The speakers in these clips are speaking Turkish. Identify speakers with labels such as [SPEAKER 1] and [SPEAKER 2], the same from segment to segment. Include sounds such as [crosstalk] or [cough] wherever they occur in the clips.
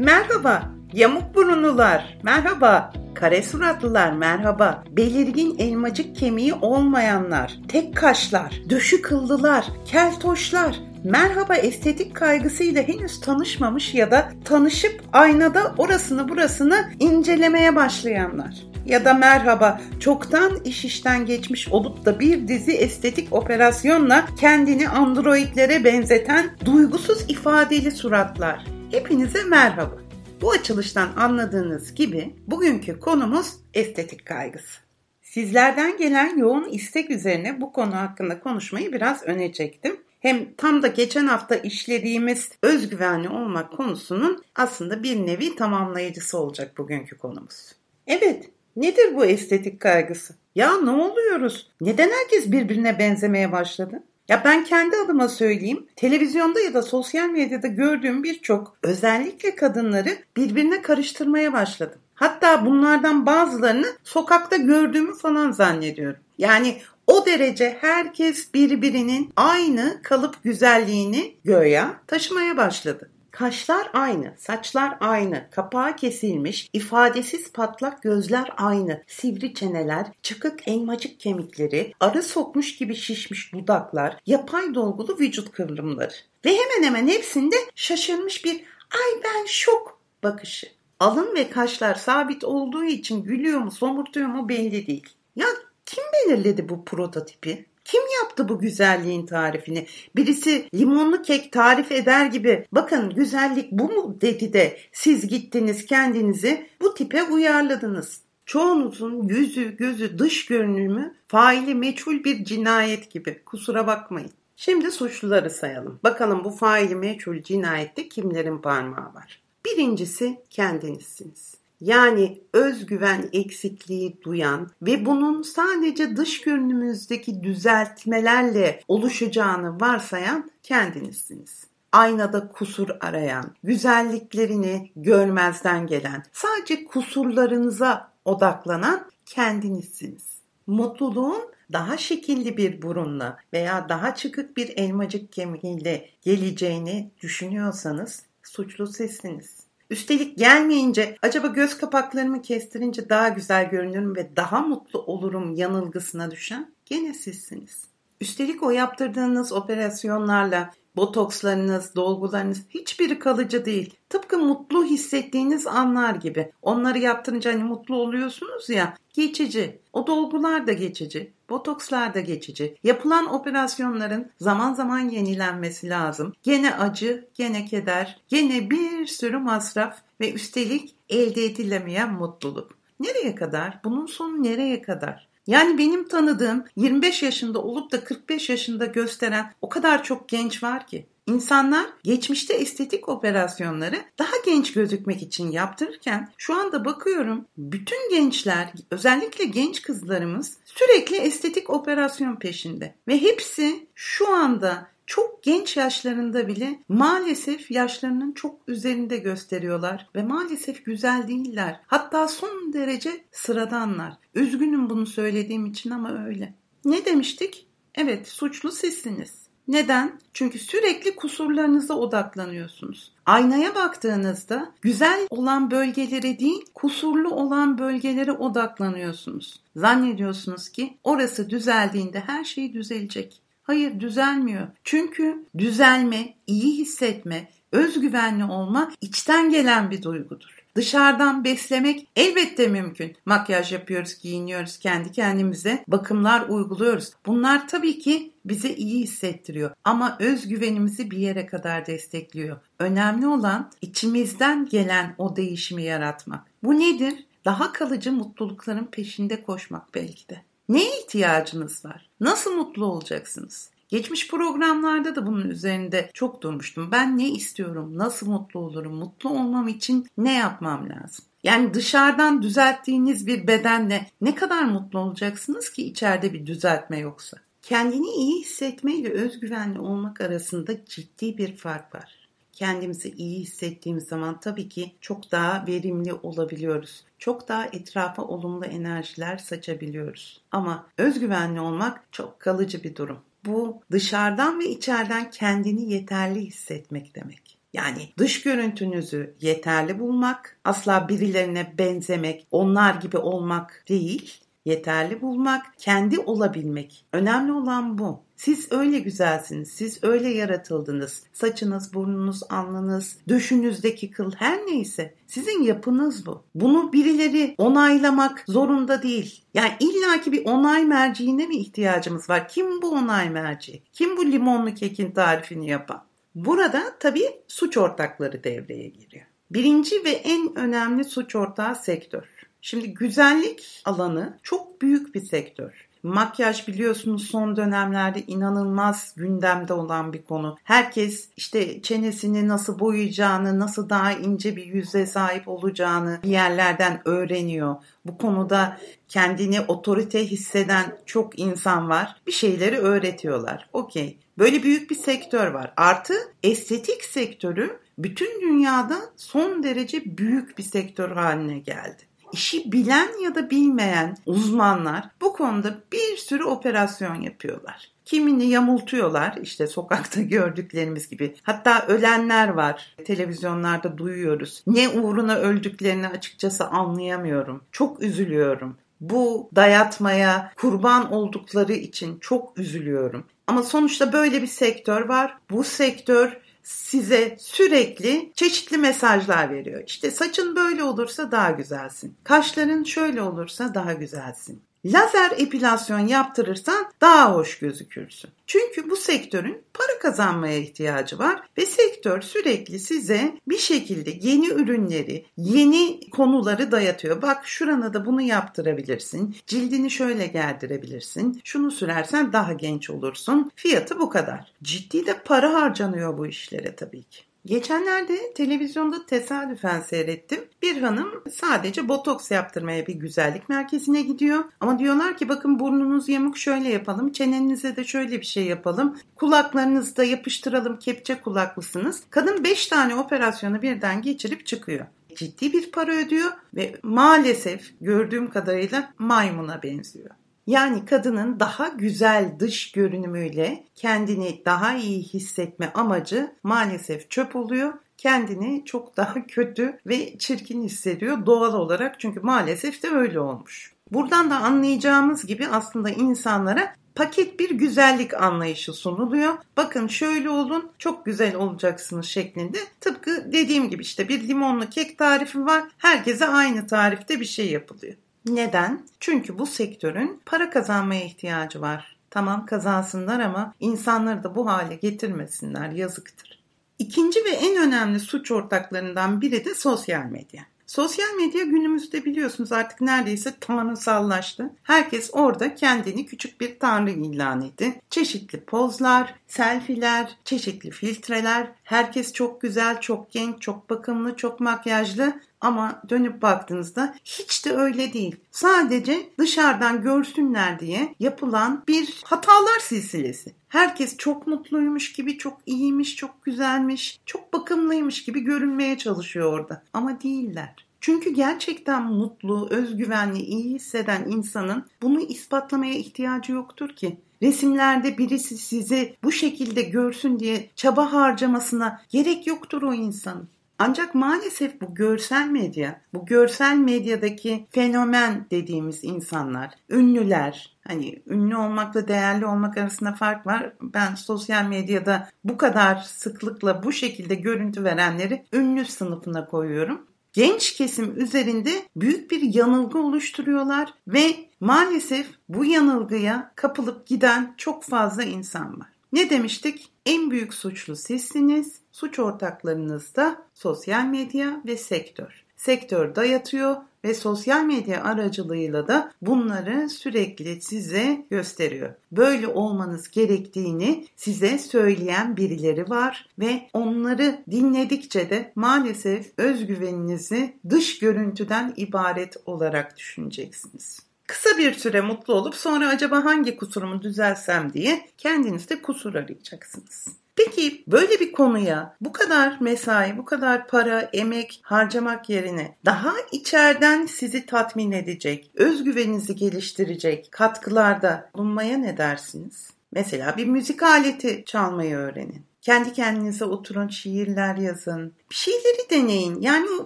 [SPEAKER 1] Merhaba, yamuk burunlular, merhaba, kare suratlılar, merhaba, belirgin elmacık kemiği olmayanlar, tek kaşlar, döşü kıllılar, keltoşlar, merhaba estetik kaygısıyla henüz tanışmamış ya da tanışıp aynada orasını burasını incelemeye başlayanlar. Ya da merhaba çoktan iş işten geçmiş olup da bir dizi estetik operasyonla kendini androidlere benzeten duygusuz ifadeli suratlar. Hepinize merhaba. Bu açılıştan anladığınız gibi bugünkü konumuz estetik kaygısı. Sizlerden gelen yoğun istek üzerine bu konu hakkında konuşmayı biraz öne çektim. Hem tam da geçen hafta işlediğimiz özgüvenli olmak konusunun aslında bir nevi tamamlayıcısı olacak bugünkü konumuz. Evet, nedir bu estetik kaygısı? Ya ne oluyoruz? Neden herkes birbirine benzemeye başladı? Ya ben kendi adıma söyleyeyim. Televizyonda ya da sosyal medyada gördüğüm birçok özellikle kadınları birbirine karıştırmaya başladım. Hatta bunlardan bazılarını sokakta gördüğümü falan zannediyorum. Yani o derece herkes birbirinin aynı kalıp güzelliğini göya taşımaya başladı. Kaşlar aynı, saçlar aynı, kapağı kesilmiş, ifadesiz patlak gözler aynı, sivri çeneler, çıkık elmacık kemikleri, arı sokmuş gibi şişmiş dudaklar, yapay dolgulu vücut kıvrımları. Ve hemen hemen hepsinde şaşırmış bir ay ben şok bakışı. Alın ve kaşlar sabit olduğu için gülüyor mu somurtuyor mu belli değil. Ya kim belirledi bu prototipi? Kim yaptı bu güzelliğin tarifini? Birisi limonlu kek tarif eder gibi bakın güzellik bu mu dedi de siz gittiniz kendinizi bu tipe uyarladınız. Çoğunuzun yüzü, gözü, dış görünümü faili meçhul bir cinayet gibi. Kusura bakmayın. Şimdi suçluları sayalım. Bakalım bu faili meçhul cinayette kimlerin parmağı var? Birincisi kendinizsiniz yani özgüven eksikliği duyan ve bunun sadece dış görünümüzdeki düzeltmelerle oluşacağını varsayan kendinizsiniz. Aynada kusur arayan, güzelliklerini görmezden gelen, sadece kusurlarınıza odaklanan kendinizsiniz. Mutluluğun daha şekilli bir burunla veya daha çıkık bir elmacık kemiğiyle geleceğini düşünüyorsanız suçlu sizsiniz. Üstelik gelmeyince acaba göz kapaklarımı kestirince daha güzel görünürüm ve daha mutlu olurum yanılgısına düşen gene sizsiniz. Üstelik o yaptırdığınız operasyonlarla botokslarınız, dolgularınız hiçbiri kalıcı değil. Tıpkı mutlu hissettiğiniz anlar gibi. Onları yaptırınca hani mutlu oluyorsunuz ya geçici. O dolgular da geçici. Botokslar da geçici. Yapılan operasyonların zaman zaman yenilenmesi lazım. Gene acı, gene keder, gene bir sürü masraf ve üstelik elde edilemeyen mutluluk. Nereye kadar? Bunun sonu nereye kadar? Yani benim tanıdığım 25 yaşında olup da 45 yaşında gösteren o kadar çok genç var ki. İnsanlar geçmişte estetik operasyonları daha genç gözükmek için yaptırırken şu anda bakıyorum bütün gençler özellikle genç kızlarımız sürekli estetik operasyon peşinde ve hepsi şu anda çok genç yaşlarında bile maalesef yaşlarının çok üzerinde gösteriyorlar ve maalesef güzel değiller. Hatta son derece sıradanlar. Üzgünüm bunu söylediğim için ama öyle. Ne demiştik? Evet, suçlu sizsiniz. Neden? Çünkü sürekli kusurlarınıza odaklanıyorsunuz. Aynaya baktığınızda güzel olan bölgelere değil, kusurlu olan bölgelere odaklanıyorsunuz. Zannediyorsunuz ki orası düzeldiğinde her şey düzelecek. Hayır düzelmiyor. Çünkü düzelme, iyi hissetme, özgüvenli olma içten gelen bir duygudur. Dışarıdan beslemek elbette mümkün. Makyaj yapıyoruz, giyiniyoruz kendi kendimize, bakımlar uyguluyoruz. Bunlar tabii ki bize iyi hissettiriyor ama özgüvenimizi bir yere kadar destekliyor. Önemli olan içimizden gelen o değişimi yaratmak. Bu nedir? Daha kalıcı mutlulukların peşinde koşmak belki de. Neye ihtiyacınız var? Nasıl mutlu olacaksınız? Geçmiş programlarda da bunun üzerinde çok durmuştum. Ben ne istiyorum? Nasıl mutlu olurum? Mutlu olmam için ne yapmam lazım? Yani dışarıdan düzelttiğiniz bir bedenle ne kadar mutlu olacaksınız ki içeride bir düzeltme yoksa? Kendini iyi hissetme ile özgüvenli olmak arasında ciddi bir fark var kendimizi iyi hissettiğimiz zaman tabii ki çok daha verimli olabiliyoruz. Çok daha etrafa olumlu enerjiler saçabiliyoruz. Ama özgüvenli olmak çok kalıcı bir durum. Bu dışarıdan ve içeriden kendini yeterli hissetmek demek. Yani dış görüntünüzü yeterli bulmak, asla birilerine benzemek, onlar gibi olmak değil, yeterli bulmak, kendi olabilmek. Önemli olan bu. Siz öyle güzelsiniz, siz öyle yaratıldınız. Saçınız, burnunuz, alnınız, döşünüzdeki kıl her neyse sizin yapınız bu. Bunu birileri onaylamak zorunda değil. Yani illaki bir onay merciğine mi ihtiyacımız var? Kim bu onay merci? Kim bu limonlu kekin tarifini yapan? Burada tabii suç ortakları devreye giriyor. Birinci ve en önemli suç ortağı sektör. Şimdi güzellik alanı çok büyük bir sektör. Makyaj biliyorsunuz son dönemlerde inanılmaz gündemde olan bir konu. Herkes işte çenesini nasıl boyayacağını, nasıl daha ince bir yüze sahip olacağını bir yerlerden öğreniyor. Bu konuda kendini otorite hisseden çok insan var. Bir şeyleri öğretiyorlar. Okey. Böyle büyük bir sektör var. Artı estetik sektörü bütün dünyada son derece büyük bir sektör haline geldi işi bilen ya da bilmeyen uzmanlar bu konuda bir sürü operasyon yapıyorlar. Kimini yamultuyorlar işte sokakta [laughs] gördüklerimiz gibi. Hatta ölenler var. Televizyonlarda duyuyoruz. Ne uğruna öldüklerini açıkçası anlayamıyorum. Çok üzülüyorum. Bu dayatmaya kurban oldukları için çok üzülüyorum. Ama sonuçta böyle bir sektör var. Bu sektör size sürekli çeşitli mesajlar veriyor. İşte saçın böyle olursa daha güzelsin. Kaşların şöyle olursa daha güzelsin. Lazer epilasyon yaptırırsan daha hoş gözükürsün. Çünkü bu sektörün para kazanmaya ihtiyacı var ve sektör sürekli size bir şekilde yeni ürünleri, yeni konuları dayatıyor. Bak şurana da bunu yaptırabilirsin. Cildini şöyle gerdirebilirsin. Şunu sürersen daha genç olursun. Fiyatı bu kadar. Ciddi de para harcanıyor bu işlere tabii ki. Geçenlerde televizyonda tesadüfen seyrettim. Bir hanım sadece botoks yaptırmaya bir güzellik merkezine gidiyor. Ama diyorlar ki bakın burnunuz yamuk şöyle yapalım. Çenenize de şöyle bir şey yapalım. Kulaklarınızı da yapıştıralım kepçe kulaklısınız. Kadın 5 tane operasyonu birden geçirip çıkıyor ciddi bir para ödüyor ve maalesef gördüğüm kadarıyla maymuna benziyor. Yani kadının daha güzel dış görünümüyle kendini daha iyi hissetme amacı maalesef çöp oluyor. Kendini çok daha kötü ve çirkin hissediyor doğal olarak çünkü maalesef de öyle olmuş. Buradan da anlayacağımız gibi aslında insanlara paket bir güzellik anlayışı sunuluyor. Bakın şöyle olun çok güzel olacaksınız şeklinde. Tıpkı dediğim gibi işte bir limonlu kek tarifi var. Herkese aynı tarifte bir şey yapılıyor. Neden? Çünkü bu sektörün para kazanmaya ihtiyacı var. Tamam kazansınlar ama insanları da bu hale getirmesinler yazıktır. İkinci ve en önemli suç ortaklarından biri de sosyal medya. Sosyal medya günümüzde biliyorsunuz artık neredeyse tanrısallaştı. Herkes orada kendini küçük bir tanrı ilan etti. Çeşitli pozlar, selfiler, çeşitli filtreler. Herkes çok güzel, çok genç, çok bakımlı, çok makyajlı ama dönüp baktığınızda hiç de öyle değil. Sadece dışarıdan görsünler diye yapılan bir hatalar silsilesi. Herkes çok mutluymuş gibi, çok iyiymiş, çok güzelmiş, çok bakımlıymış gibi görünmeye çalışıyor orada. Ama değiller. Çünkü gerçekten mutlu, özgüvenli, iyi hisseden insanın bunu ispatlamaya ihtiyacı yoktur ki. Resimlerde birisi sizi bu şekilde görsün diye çaba harcamasına gerek yoktur o insanın. Ancak maalesef bu görsel medya, bu görsel medyadaki fenomen dediğimiz insanlar, ünlüler, hani ünlü olmakla değerli olmak arasında fark var. Ben sosyal medyada bu kadar sıklıkla bu şekilde görüntü verenleri ünlü sınıfına koyuyorum. Genç kesim üzerinde büyük bir yanılgı oluşturuyorlar ve maalesef bu yanılgıya kapılıp giden çok fazla insan var. Ne demiştik? En büyük suçlu sizsiniz. Suç ortaklarınız da sosyal medya ve sektör. Sektör dayatıyor ve sosyal medya aracılığıyla da bunları sürekli size gösteriyor. Böyle olmanız gerektiğini size söyleyen birileri var ve onları dinledikçe de maalesef özgüveninizi dış görüntüden ibaret olarak düşüneceksiniz. Kısa bir süre mutlu olup sonra acaba hangi kusurumu düzelsem diye kendinizde kusur arayacaksınız. Peki böyle bir konuya bu kadar mesai, bu kadar para, emek harcamak yerine daha içeriden sizi tatmin edecek, özgüveninizi geliştirecek katkılarda bulunmaya ne dersiniz? Mesela bir müzik aleti çalmayı öğrenin. Kendi kendinize oturun, şiirler yazın. Bir şeyleri deneyin. Yani o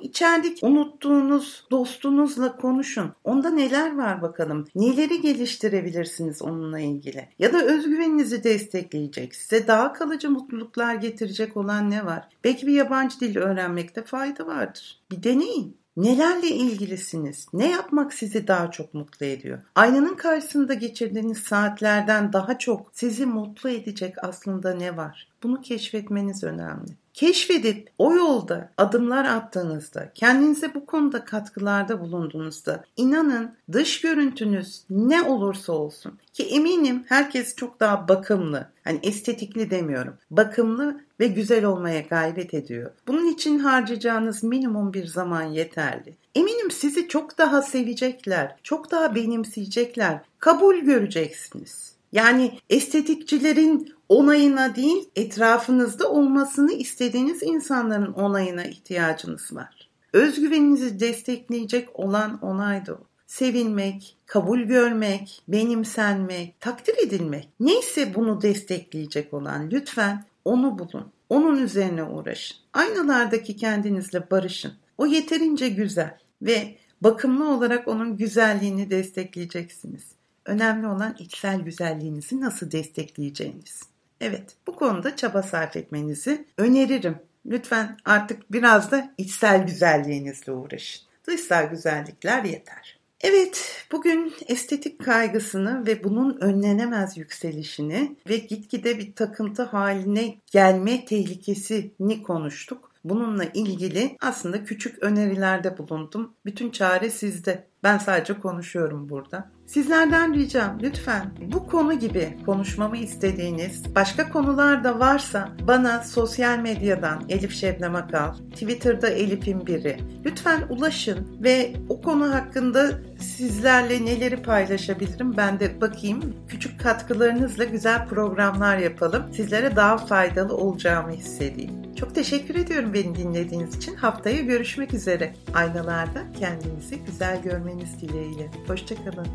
[SPEAKER 1] içerideki unuttuğunuz dostunuzla konuşun. Onda neler var bakalım. Neleri geliştirebilirsiniz onunla ilgili. Ya da özgüveninizi destekleyecek, size daha kalıcı mutluluklar getirecek olan ne var? Belki bir yabancı dil öğrenmekte fayda vardır. Bir deneyin. Nelerle ilgilisiniz? Ne yapmak sizi daha çok mutlu ediyor? Aynanın karşısında geçirdiğiniz saatlerden daha çok sizi mutlu edecek aslında ne var? Bunu keşfetmeniz önemli. Keşfedip o yolda adımlar attığınızda, kendinize bu konuda katkılarda bulunduğunuzda inanın dış görüntünüz ne olursa olsun ki eminim herkes çok daha bakımlı, hani estetikli demiyorum, bakımlı ve güzel olmaya gayret ediyor. Bunun için harcayacağınız minimum bir zaman yeterli. Eminim sizi çok daha sevecekler, çok daha benimseyecekler, kabul göreceksiniz. Yani estetikçilerin onayına değil, etrafınızda olmasını istediğiniz insanların onayına ihtiyacınız var. Özgüveninizi destekleyecek olan onay da o. Sevilmek, kabul görmek, benimsenmek, takdir edilmek. Neyse bunu destekleyecek olan lütfen onu bulun. Onun üzerine uğraşın. Aynalardaki kendinizle barışın. O yeterince güzel ve bakımlı olarak onun güzelliğini destekleyeceksiniz. Önemli olan içsel güzelliğinizi nasıl destekleyeceğiniz. Evet, bu konuda çaba sarf etmenizi öneririm. Lütfen artık biraz da içsel güzelliğinizle uğraşın. Dışsal güzellikler yeter. Evet, bugün estetik kaygısını ve bunun önlenemez yükselişini ve gitgide bir takıntı haline gelme tehlikesini konuştuk. Bununla ilgili aslında küçük önerilerde bulundum. Bütün çare sizde. Ben sadece konuşuyorum burada. Sizlerden ricam lütfen bu konu gibi konuşmamı istediğiniz başka konular da varsa bana sosyal medyadan Elif Şebnem Akal, Twitter'da Elif'in biri lütfen ulaşın ve o konu hakkında sizlerle neleri paylaşabilirim ben de bakayım. Küçük katkılarınızla güzel programlar yapalım. Sizlere daha faydalı olacağımı hissedeyim. Çok teşekkür ediyorum beni dinlediğiniz için. Haftaya görüşmek üzere. Aynalarda kendinizi güzel görmeniz dileğiyle. Hoşçakalın.